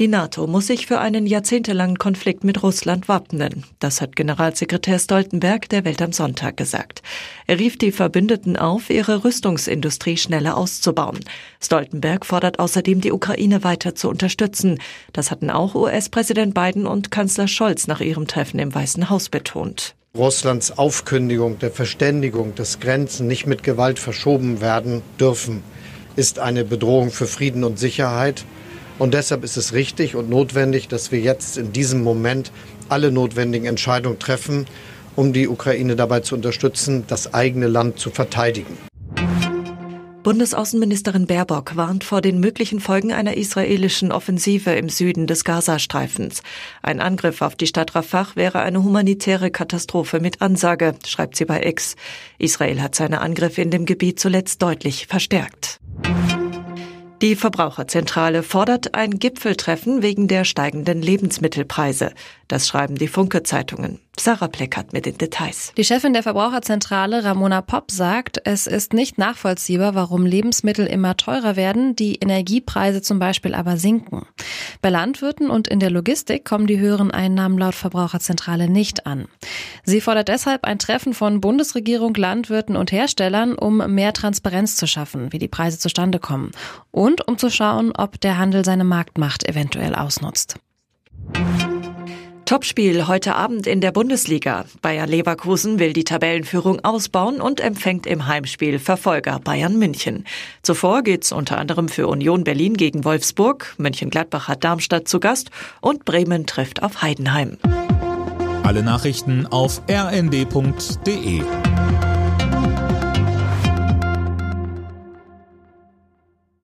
Die NATO muss sich für einen jahrzehntelangen Konflikt mit Russland wappnen. Das hat Generalsekretär Stoltenberg der Welt am Sonntag gesagt. Er rief die Verbündeten auf, ihre Rüstungsindustrie schneller auszubauen. Stoltenberg fordert außerdem, die Ukraine weiter zu unterstützen. Das hatten auch US-Präsident Biden und Kanzler Scholz nach ihrem Treffen im Weißen Haus betont. Russlands Aufkündigung der Verständigung, dass Grenzen nicht mit Gewalt verschoben werden dürfen, ist eine Bedrohung für Frieden und Sicherheit. Und deshalb ist es richtig und notwendig, dass wir jetzt in diesem Moment alle notwendigen Entscheidungen treffen, um die Ukraine dabei zu unterstützen, das eigene Land zu verteidigen. Bundesaußenministerin Baerbock warnt vor den möglichen Folgen einer israelischen Offensive im Süden des Gazastreifens. Ein Angriff auf die Stadt Rafah wäre eine humanitäre Katastrophe mit Ansage, schreibt sie bei X. Israel hat seine Angriffe in dem Gebiet zuletzt deutlich verstärkt. Die Verbraucherzentrale fordert ein Gipfeltreffen wegen der steigenden Lebensmittelpreise. Das schreiben die Funke-Zeitungen. Sarah Pleckert mit den Details. Die Chefin der Verbraucherzentrale Ramona Popp sagt, es ist nicht nachvollziehbar, warum Lebensmittel immer teurer werden, die Energiepreise zum Beispiel aber sinken. Bei Landwirten und in der Logistik kommen die höheren Einnahmen laut Verbraucherzentrale nicht an. Sie fordert deshalb ein Treffen von Bundesregierung, Landwirten und Herstellern, um mehr Transparenz zu schaffen, wie die Preise zustande kommen und um zu schauen, ob der Handel seine Marktmacht eventuell ausnutzt. Topspiel heute Abend in der Bundesliga. Bayer Leverkusen will die Tabellenführung ausbauen und empfängt im Heimspiel Verfolger Bayern München. Zuvor geht's unter anderem für Union Berlin gegen Wolfsburg, Mönchengladbach hat Darmstadt zu Gast und Bremen trifft auf Heidenheim. Alle Nachrichten auf rnd.de